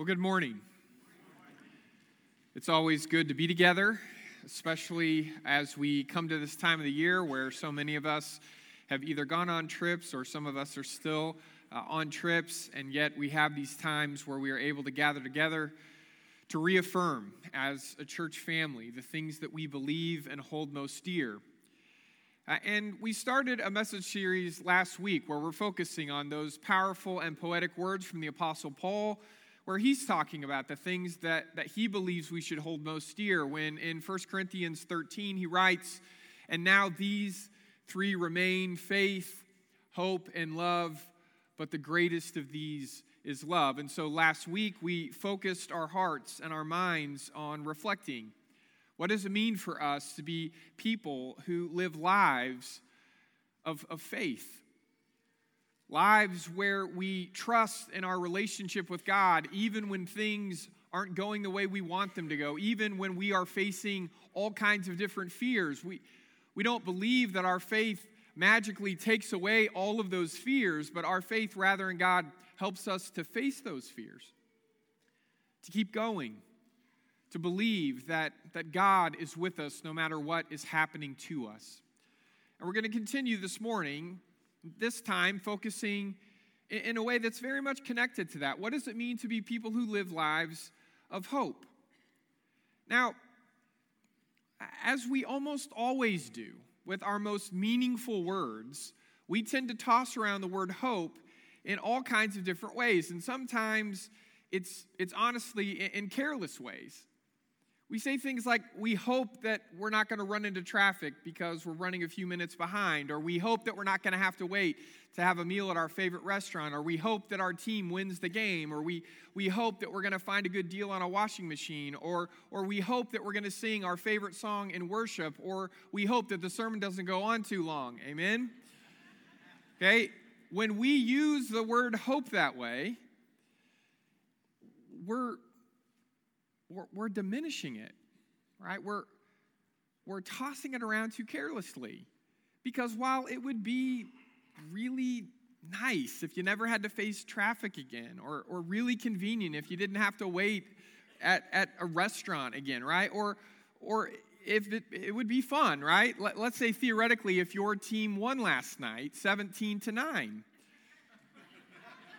Well, good morning. It's always good to be together, especially as we come to this time of the year where so many of us have either gone on trips or some of us are still uh, on trips, and yet we have these times where we are able to gather together to reaffirm as a church family the things that we believe and hold most dear. Uh, and we started a message series last week where we're focusing on those powerful and poetic words from the Apostle Paul, where he's talking about the things that, that he believes we should hold most dear. When in 1 Corinthians 13, he writes, And now these three remain faith, hope, and love, but the greatest of these is love. And so last week, we focused our hearts and our minds on reflecting what does it mean for us to be people who live lives of, of faith? Lives where we trust in our relationship with God, even when things aren't going the way we want them to go, even when we are facing all kinds of different fears. We, we don't believe that our faith magically takes away all of those fears, but our faith, rather, in God helps us to face those fears, to keep going, to believe that, that God is with us no matter what is happening to us. And we're going to continue this morning, this time focusing in, a way that's very much connected to that. What does it mean to be people who live lives of hope? Now, as we almost always do with our most meaningful words, we tend to toss around the word hope in all kinds of different ways. And sometimes it's, it's honestly in, in careless ways. We say things like, we hope that we're not going to run into traffic because we're running a few minutes behind, or we hope that we're not going to have to wait to have a meal at our favorite restaurant, or we hope that our team wins the game, or we, we hope that we're going to find a good deal on a washing machine, or, or we hope that we're going to sing our favorite song in worship, or we hope that the sermon doesn't go on too long. Amen? Okay? When we use the word hope that way, we're we're, we're diminishing it, right? We're, we're tossing it around too carelessly. Because while it would be really nice if you never had to face traffic again, or, or really convenient if you didn't have to wait at, at a restaurant again, right? Or, or if it, it would be fun, right? Let, let's say theoretically, if your team won last night, 17 to 9,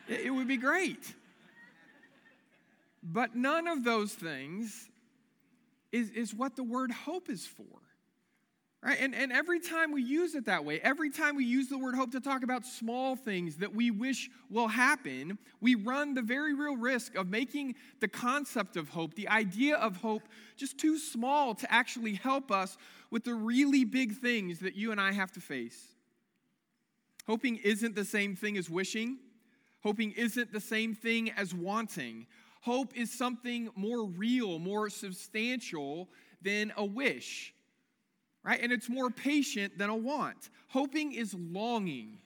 it, it would be great. But none of those things is, is what the word hope is for. Right? And, and every time we use it that way, every time we use the word hope to talk about small things that we wish will happen, we run the very real risk of making the concept of hope, the idea of hope, just too small to actually help us with the really big things that you and I have to face. Hoping isn't the same thing as wishing. Hoping isn't the same thing as wanting. Hope is something more real, more substantial than a wish, right? And it's more patient than a want. Hoping is longing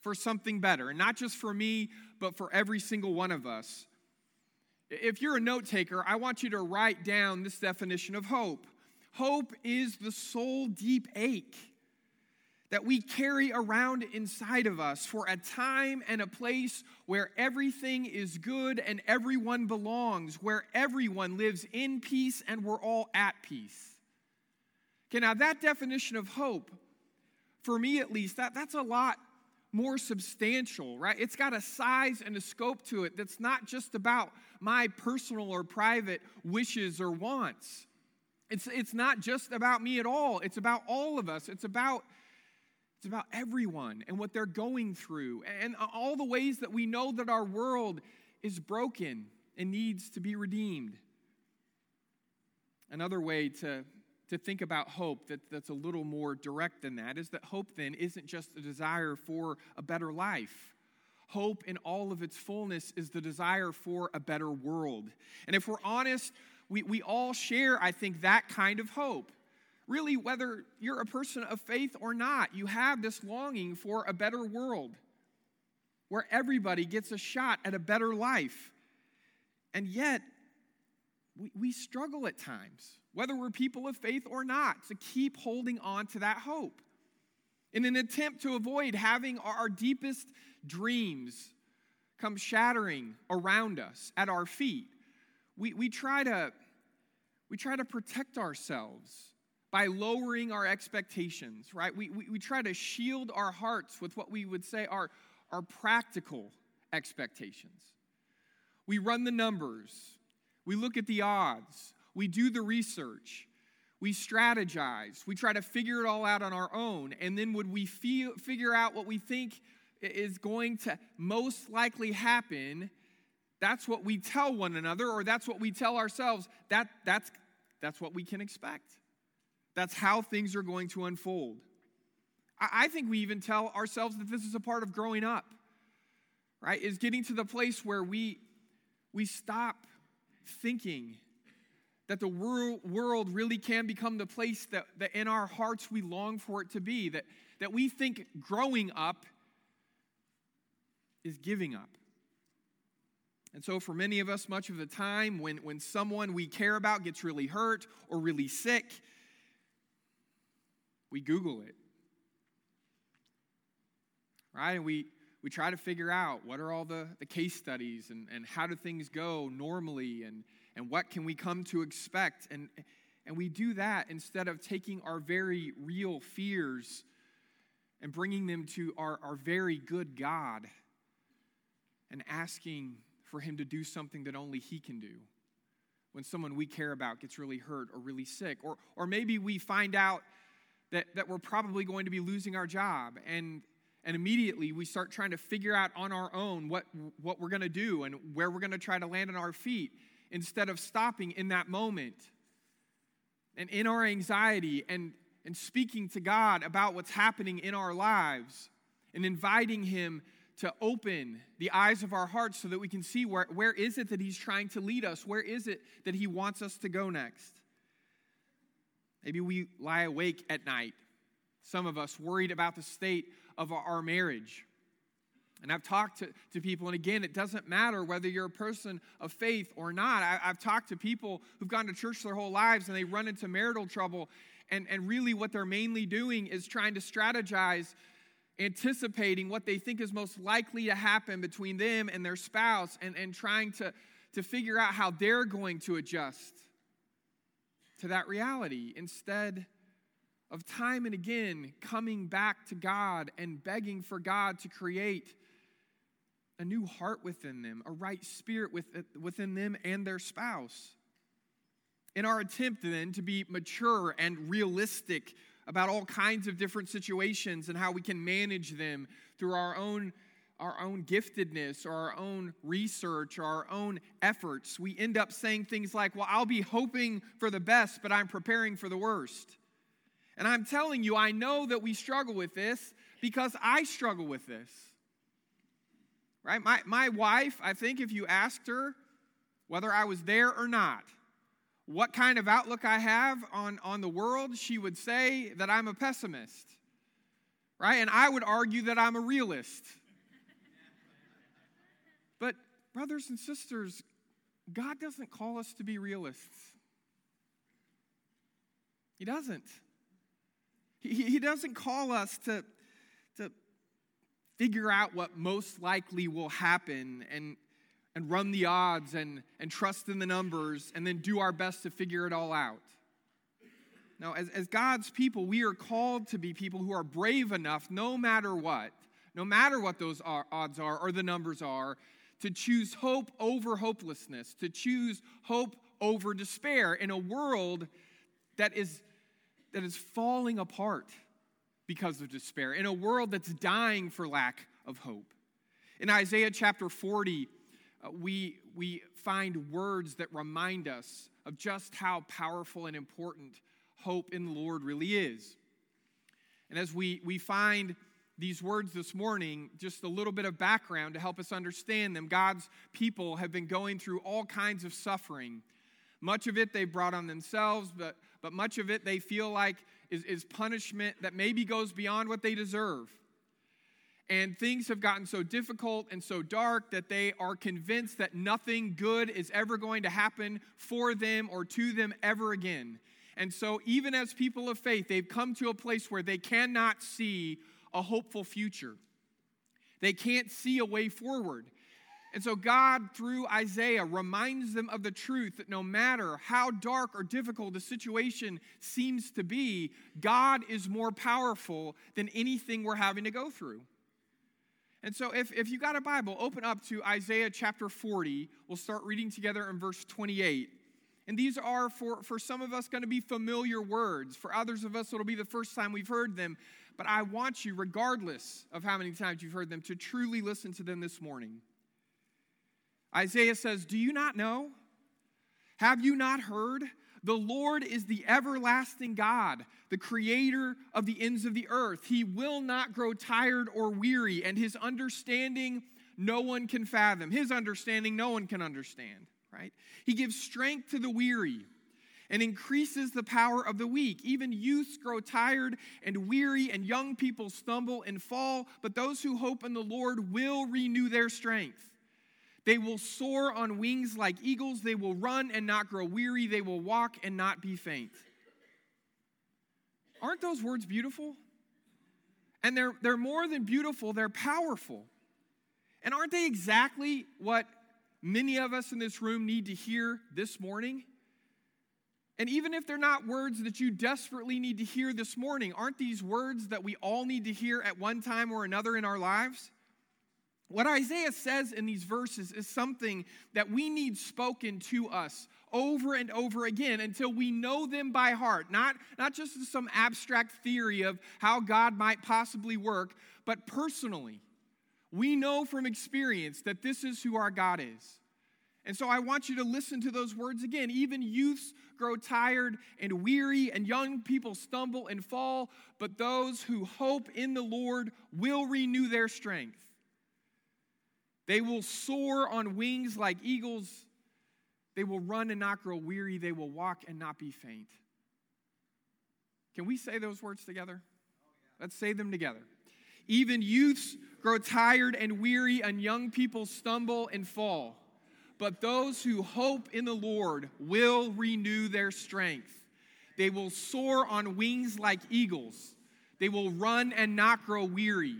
for something better, and not just for me, but for every single one of us. If you're a note taker, I want you to write down this definition of hope. Hope is the soul deep ache that we carry around inside of us for a time and a place where everything is good and everyone belongs, where everyone lives in peace and we're all at peace. Okay, now that definition of hope, for me at least, that, that's a lot more substantial, right? It's got a size and a scope to it that's not just about my personal or private wishes or wants. It's, it's not just about me at all. It's about all of us. It's about it's about everyone and what they're going through and all the ways that we know that our world is broken and needs to be redeemed. Another way to, to think about hope that, that's a little more direct than that is that hope then isn't just a desire for a better life. Hope in all of its fullness is the desire for a better world. And if we're honest, we, we all share, I think, that kind of hope really, whether you're a person of faith or not, you have this longing for a better world where everybody gets a shot at a better life. And yet, we, we struggle at times, whether we're people of faith or not, to keep holding on to that hope in an attempt to avoid having our, deepest dreams come shattering around us at our feet, we, we, try to, we try to protect ourselves by lowering our expectations, right? We, we, we try to shield our hearts with what we would say are, are practical expectations. We run the numbers, we look at the odds, we do the research, we strategize, we try to figure it all out on our own, and then would we feel, figure out what we think is going to most likely happen, that's what we tell one another, or that's what we tell ourselves. That, that's, that's what we can expect. That's how things are going to unfold. I, think we even tell ourselves that this is a part of growing up, right? Is getting to the place where we, we stop thinking that the world, world really can become the place that, that in our hearts we long for it to be, that, that we think growing up is giving up. And so, for many of us, much of the time, when, when someone we care about gets really hurt or really sick, we Google it. Right? And we, we try to figure out what are all the, the case studies and, and how do things go normally and, and what can we come to expect. And, and we do that instead of taking our very real fears and bringing them to our, our very good God and asking for Him to do something that only He can do. When someone we care about gets really hurt or really sick, or, or maybe we find out that, that we're probably going to be losing our job, and, and immediately we start trying to figure out on our own what, what we're going to do and where we're going to try to land on our feet instead of stopping in that moment. And in our anxiety and, and speaking to God about what's happening in our lives and inviting Him to open the eyes of our hearts so that we can see where, where is it that he's trying to lead us? Where is it that he wants us to go next maybe we lie awake at night some of us worried about the state of our marriage and I've talked to, to people, and again, it doesn't matter whether you're a person of faith or not. I, have talked to people who've gone to church their whole lives and they run into marital trouble, and, and really what they're mainly doing is trying to strategize anticipating what they think is most likely to happen between them and their spouse and, and trying to, to figure out how they're going to adjust to that reality instead of time and again coming back to God and begging for God to create a new heart within them, a right spirit within them and their spouse. In our attempt then to be mature and realistic about all kinds of different situations and how we can manage them through our own our own giftedness or our own research or our own efforts, we end up saying things like, Well, I'll be hoping for the best, but I'm preparing for the worst. And I'm telling you, I know that we struggle with this because I struggle with this. Right? My, my wife, I think if you asked her whether I was there or not, what kind of outlook I have on, on the world, she would say that I'm a pessimist, right? And I would argue that I'm a realist. But, brothers and sisters, God doesn't call us to be realists. He doesn't. He, he doesn't call us to, to figure out what most likely will happen and, and run the odds and, and trust in the numbers and then do our best to figure it all out. Now, as, as God's people, we are called to be people who are brave enough, no matter what, no matter what those odds are or the numbers are, to choose hope over hopelessness, to choose hope over despair in a world that is, that is falling apart because of despair, in a world that's dying for lack of hope. In Isaiah chapter 40, uh, we, we find words that remind us of just how powerful and important hope in the Lord really is. And as we, we find these words this morning, just a little bit of background to help us understand them, God's people have been going through all kinds of suffering. Much of it they brought on themselves, but, but much of it they feel like is, is punishment that maybe goes beyond what they deserve. And things have gotten so difficult and so dark that they are convinced that nothing good is ever going to happen for them or to them ever again. And so, even as people of faith, they've come to a place where they cannot see a hopeful future. They can't see a way forward. And so, God, through Isaiah, reminds them of the truth that no matter how dark or difficult the situation seems to be, God is more powerful than anything we're having to go through. And so, if, if you got a Bible, open up to Isaiah chapter 40. We'll start reading together in verse 28. And these are, for, for some of us, going to be familiar words. For others of us, it'll be the first time we've heard them. But I want you, regardless of how many times you've heard them, to truly listen to them this morning. Isaiah says, Do you not know? Have you not heard? The Lord is the everlasting God, the creator of the ends of the earth. He will not grow tired or weary, and his understanding no one can fathom. His understanding no one can understand, right? He gives strength to the weary and increases the power of the weak. Even youths grow tired and weary, and young people stumble and fall, but those who hope in the Lord will renew their strength. They will soar on wings like eagles. They will run and not grow weary. They will walk and not be faint. Aren't those words beautiful? And they're, they're more than beautiful, they're powerful. And aren't they exactly what many of us in this room need to hear this morning? And even if they're not words that you desperately need to hear this morning, aren't these words that we all need to hear at one time or another in our lives? What Isaiah says in these verses is something that we need spoken to us over and over again until we know them by heart, not, not just some abstract theory of how God might possibly work, but personally. We know from experience that this is who our God is. And so I want you to listen to those words again. Even youths grow tired and weary, and young people stumble and fall, but those who hope in the Lord will renew their strength. They will soar on wings like eagles. They will run and not grow weary. They will walk and not be faint. Can we say those words together? Let's say them together. Even youths grow tired and weary, and young people stumble and fall. But those who hope in the Lord will renew their strength. They will soar on wings like eagles. They will run and not grow weary.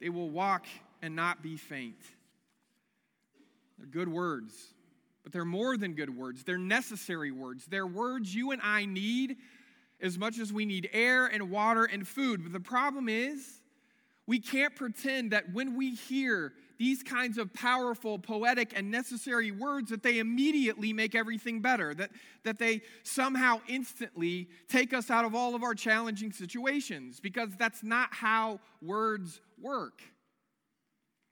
They will walk and not be faint. They're good words, but they're more than good words. They're necessary words. They're words you and I need as much as we need air and water and food. But the problem is, we can't pretend that when we hear these kinds of powerful, poetic, and necessary words, that they immediately make everything better, that, that they somehow instantly take us out of all of our challenging situations, because that's not how words work.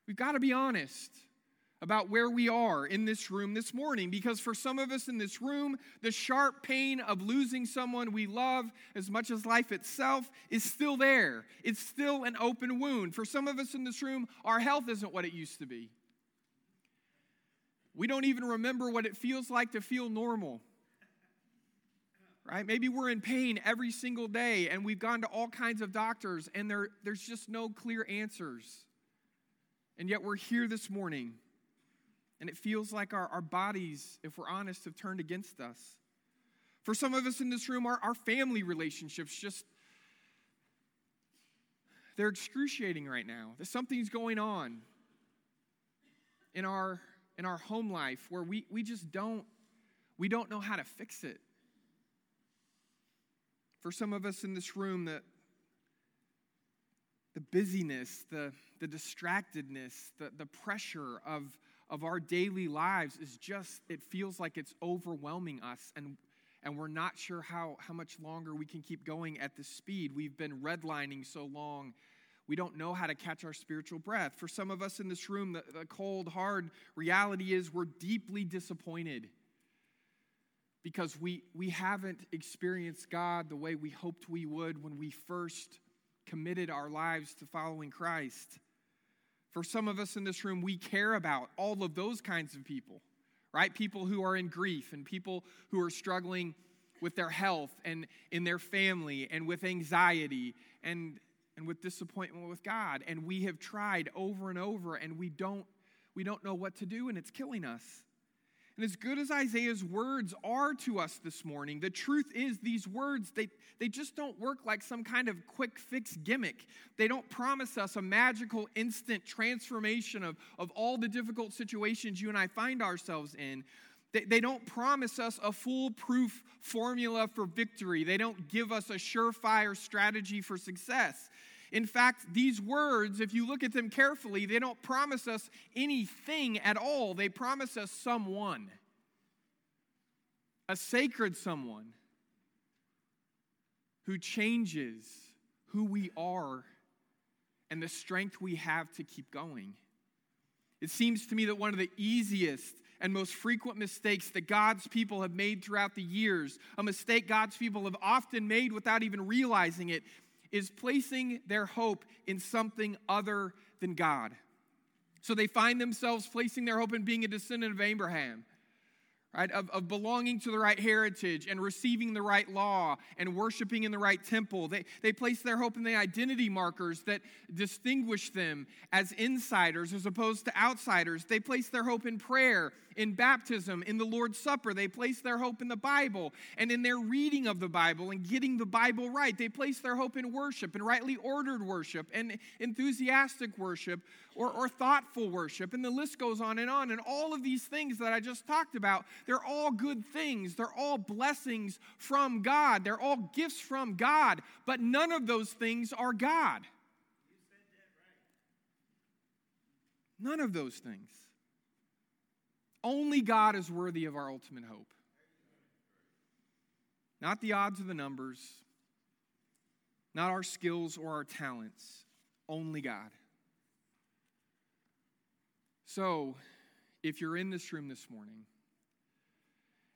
We've got to be honest about where we are in this room this morning because for some of us in this room, the sharp pain of losing someone we love as much as life itself is still there. It's still an open wound. For some of us in this room, our health isn't what it used to be. We don't even remember what it feels like to feel normal. Right? Maybe we're in pain every single day and we've gone to all kinds of doctors and there, there's just no clear answers. And yet we're here this morning and it feels like our, our bodies, if we're honest, have turned against us. For some of us in this room, our, our family relationships just, they're excruciating right now. There's something's going on in our, in our home life where we, we just don't, we don't know how to fix it. For some of us in this room, the, the busyness, the, the distractedness, the, the pressure of of our daily lives is just, it feels like it's overwhelming us and and we're not sure how, how much longer we can keep going at this speed. We've been redlining so long, we don't know how to catch our spiritual breath. For some of us in this room, the, the cold, hard reality is we're deeply disappointed because we, we haven't experienced God the way we hoped we would when we first committed our lives to following Christ. For some of us in this room, we care about all of those kinds of people, right? People who are in grief and people who are struggling with their health and in their family and with anxiety and, and with disappointment with God. And we have tried over and over and we don't, we don't know what to do and it's killing us. And as good as Isaiah's words are to us this morning, the truth is these words, they, they just don't work like some kind of quick fix gimmick. They don't promise us a magical instant transformation of, of all the difficult situations you and I find ourselves in. They, they don't promise us a foolproof formula for victory. They don't give us a surefire strategy for success. In fact, these words, if you look at them carefully, they don't promise us anything at all. They promise us someone, a sacred someone who changes who we are and the strength we have to keep going. It seems to me that one of the easiest and most frequent mistakes that God's people have made throughout the years, a mistake God's people have often made without even realizing it, is placing their hope in something other than God. So they find themselves placing their hope in being a descendant of Abraham right? Of, of belonging to the right heritage and receiving the right law and worshiping in the right temple. They, they place their hope in the identity markers that distinguish them as insiders as opposed to outsiders. They place their hope in prayer, in baptism, in the Lord's Supper. They place their hope in the Bible and in their reading of the Bible and getting the Bible right. They place their hope in worship and rightly ordered worship and enthusiastic worship or, or thoughtful worship. And the list goes on and on. And all of these things that I just talked about, they're all good things. They're all blessings from God. They're all gifts from God. But none of those things are God. None of those things. Only God is worthy of our ultimate hope. Not the odds or the numbers, not our skills or our talents, only God. So, if you're in this room this morning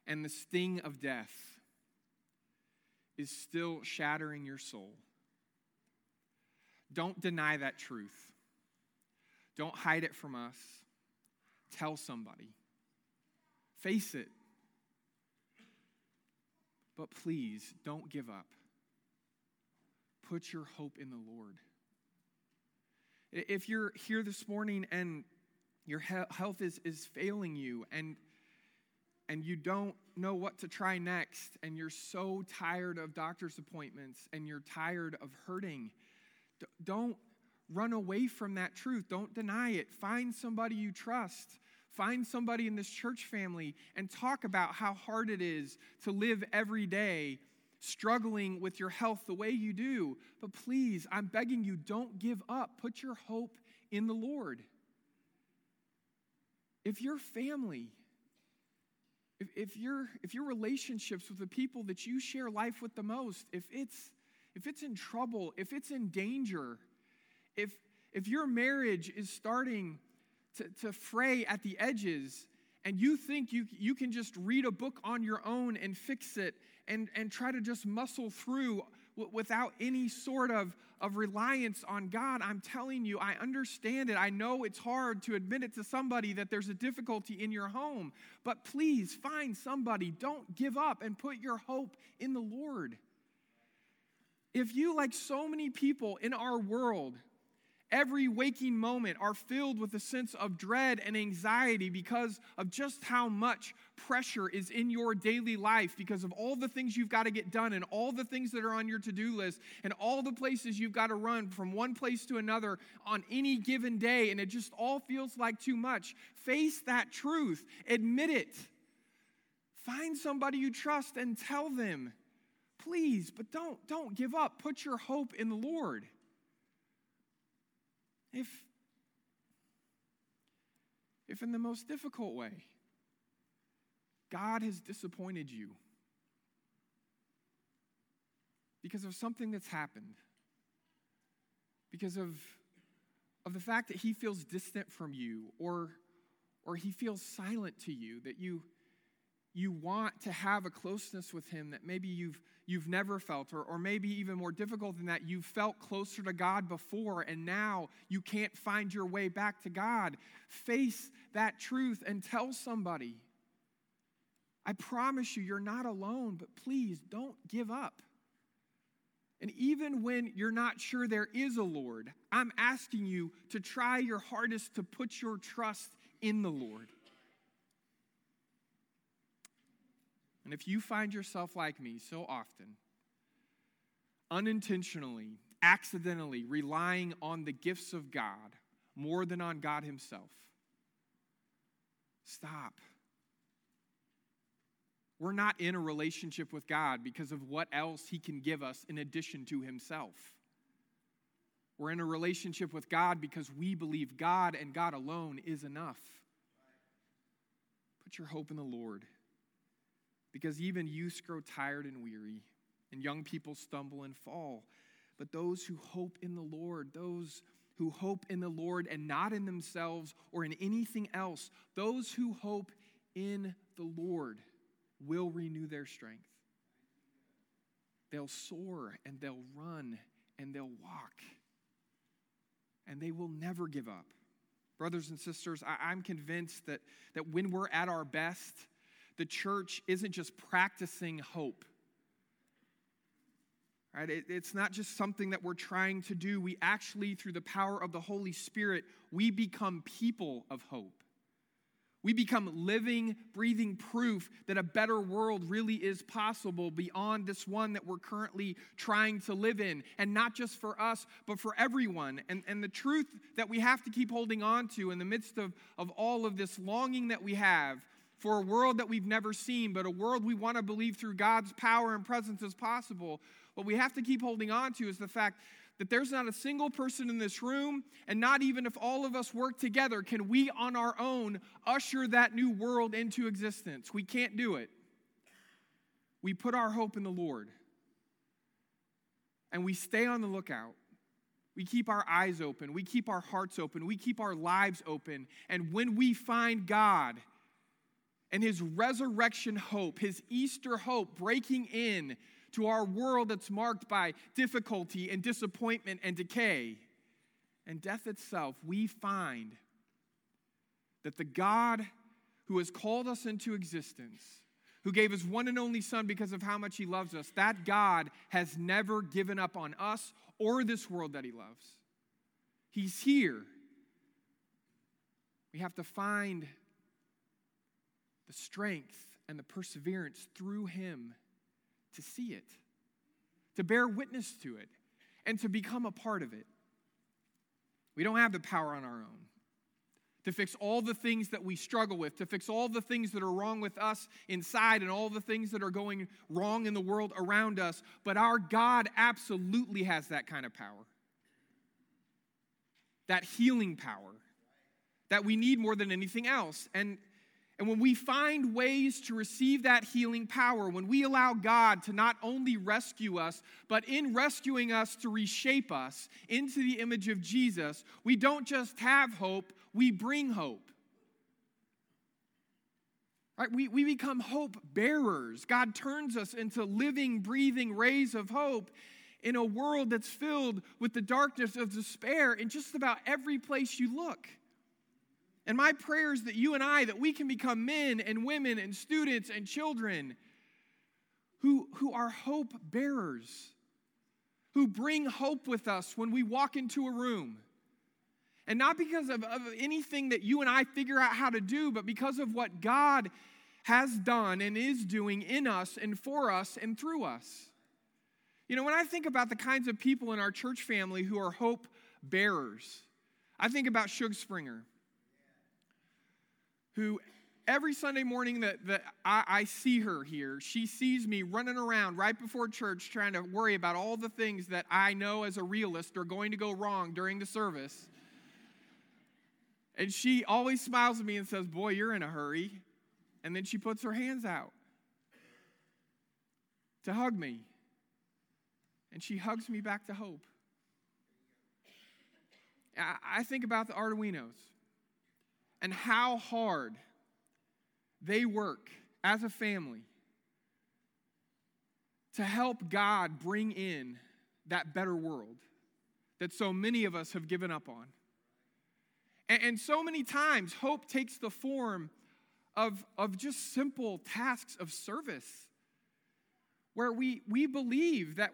and the sting of death is still shattering your soul, don't deny that truth. Don't hide it from us. Tell somebody. Face it. But please don't give up. Put your hope in the Lord. If you're here this morning and your health is, is failing you and and you don't know what to try next and you're so tired of doctor's appointments and you're tired of hurting don't run away from that truth don't deny it find somebody you trust find somebody in this church family and talk about how hard it is to live every day struggling with your health the way you do. But please i'm begging you don't give up. Put your hope in the lord. If your family, if, if, your, if your relationships with the people that you share life with the most, if it's, if it's in trouble, if it's in danger, if, if your marriage is starting to, to fray at the edges, and you think you, you can just read a book on your own and fix it and, and try to just muscle through without any sort of, of reliance on God, I'm telling you, I understand it. I know it's hard to admit it to somebody that there's a difficulty in your home, but please find somebody. Don't give up and put your hope in the Lord. If you, like so many people in our world, every waking moment are filled with a sense of dread and anxiety because of just how much pressure is in your daily life because of all the things you've got to get done and all the things that are on your to-do list and all the places you've got to run from one place to another on any given day and it just all feels like too much. Face that truth. Admit it. Find somebody you trust and tell them please but don't don't give up. Put your hope in the lord if, if in the most difficult way, God has disappointed you because of something that's happened, because of, of the fact that he feels distant from you, or, or he feels silent to you, that you, you want to have a closeness with him that maybe you've, you've never felt, or, or maybe even more difficult than that, you've felt closer to God before and now you can't find your way back to God. Face that truth and tell somebody. I promise you, you're not alone, but please don't give up. And even when you're not sure there is a Lord, I'm asking you to try your hardest to put your trust in the Lord. And if you find yourself like me so often, unintentionally, accidentally relying on the gifts of God more than on God Himself, stop. We're not in a relationship with God because of what else He can give us in addition to Himself. We're in a relationship with God because we believe God and God alone is enough. Put your hope in the Lord because even youths grow tired and weary, and young people stumble and fall. But those who hope in the Lord, those who hope in the Lord and not in themselves or in anything else, those who hope in the Lord will renew their strength. They'll soar and they'll run and they'll walk and they will never give up. Brothers and sisters, I, am convinced that, that when we're at our best, the church isn't just practicing hope. Right? It, it's not just something that we're trying to do. We actually, through the power of the Holy Spirit, we become people of hope. We become living, breathing proof that a better world really is possible beyond this one that we're currently trying to live in. And not just for us, but for everyone. And, and the truth that we have to keep holding on to in the midst of, of all of this longing that we have for a world that we've never seen, but a world we want to believe through God's power and presence is possible. What we have to keep holding on to is the fact that there's not a single person in this room, and not even if all of us work together, can we on our own usher that new world into existence. We can't do it. We put our hope in the Lord, and we stay on the lookout. We keep our eyes open. We keep our hearts open. We keep our lives open. And when we find God and His resurrection hope, His Easter hope breaking in to our world that's marked by difficulty and disappointment and decay and death itself, we find that the God who has called us into existence, who gave his one and only Son because of how much he loves us, that God has never given up on us or this world that he loves. He's here. We have to find the strength and the perseverance through him to see it, to bear witness to it, and to become a part of it. We don't have the power on our own to fix all the things that we struggle with, to fix all the things that are wrong with us inside and all the things that are going wrong in the world around us. But our God absolutely has that kind of power, that healing power that we need more than anything else. And and when we find ways to receive that healing power, when we allow God to not only rescue us, but in rescuing us to reshape us into the image of Jesus, we don't just have hope, we bring hope. Right? We, we become hope bearers. God turns us into living, breathing rays of hope in a world that's filled with the darkness of despair in just about every place you look. And my prayer is that you and I, that we can become men and women and students and children who, who are hope bearers, who bring hope with us when we walk into a room. And not because of, of anything that you and I figure out how to do, but because of what God has done and is doing in us and for us and through us. You know, when I think about the kinds of people in our church family who are hope bearers, I think about Shug Springer who every Sunday morning that, that I, I, see her here, she sees me running around right before church trying to worry about all the things that I know as a realist are going to go wrong during the service. And she always smiles at me and says, Boy, you're in a hurry. And then she puts her hands out to hug me. And she hugs me back to hope. I think about the Arduinos and how hard they work as a family to help God bring in that better world that so many of us have given up on. And, and, so many times, hope takes the form of, of just simple tasks of service where we, we believe that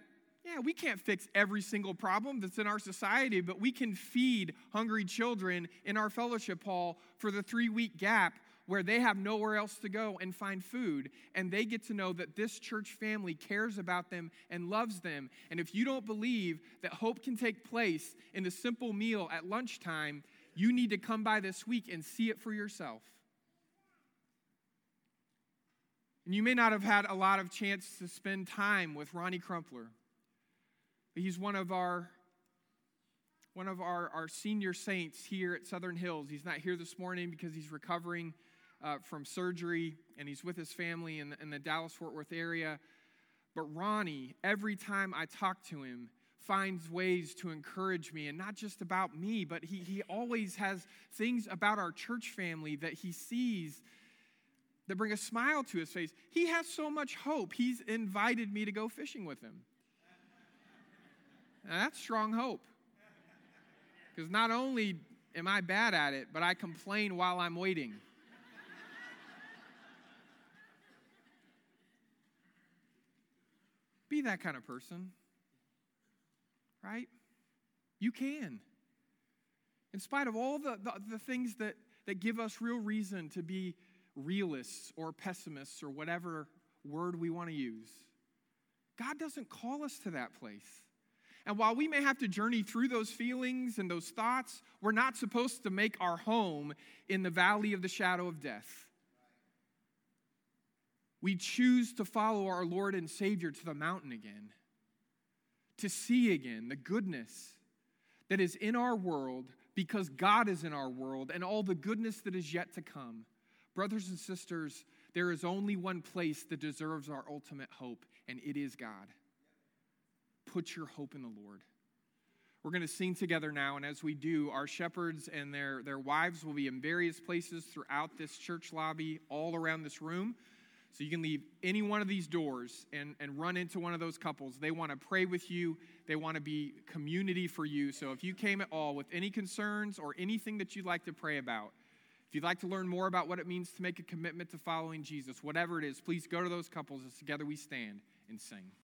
yeah, we can't fix every single problem that's in our society, but we can feed hungry children in our fellowship hall for the three week gap where they have nowhere else to go and find food, and they get to know that this church family cares about them and loves them. And if you don't believe that hope can take place in a simple meal at lunchtime, you need to come by this week and see it for yourself. And you may not have had a lot of chance to spend time with Ronnie Crumpler. He's one of our one of our, our senior saints here at Southern Hills. He's not here this morning because he's recovering uh, from surgery and he's with his family in the, in the Dallas Fort Worth area. But Ronnie, every time I talk to him, finds ways to encourage me, and not just about me, but he, he always has things about our church family that he sees that bring a smile to his face. He has so much hope. He's invited me to go fishing with him. Now, that's strong hope. Because not only am I bad at it, but I complain while I'm waiting. Be that kind of person, right? You can. In spite of all the, the, the, things that, that give us real reason to be realists or pessimists or whatever word we want to use, God doesn't call us to that place. And while we may have to journey through those feelings and those thoughts, we're not supposed to make our home in the valley of the shadow of death. We choose to follow our Lord and Savior to the mountain again, to see again the goodness that is in our world because God is in our world and all the goodness that is yet to come. Brothers and sisters, there is only one place that deserves our ultimate hope, and it is God. Put your hope in the Lord. We're going to sing together now, and as we do, our shepherds and their, their wives will be in various places throughout this church lobby, all around this room. So you can leave any one of these doors and, and run into one of those couples. They want to pray with you, they want to be community for you. So if you came at all with any concerns or anything that you'd like to pray about, if you'd like to learn more about what it means to make a commitment to following Jesus, whatever it is, please go to those couples as together we stand and sing.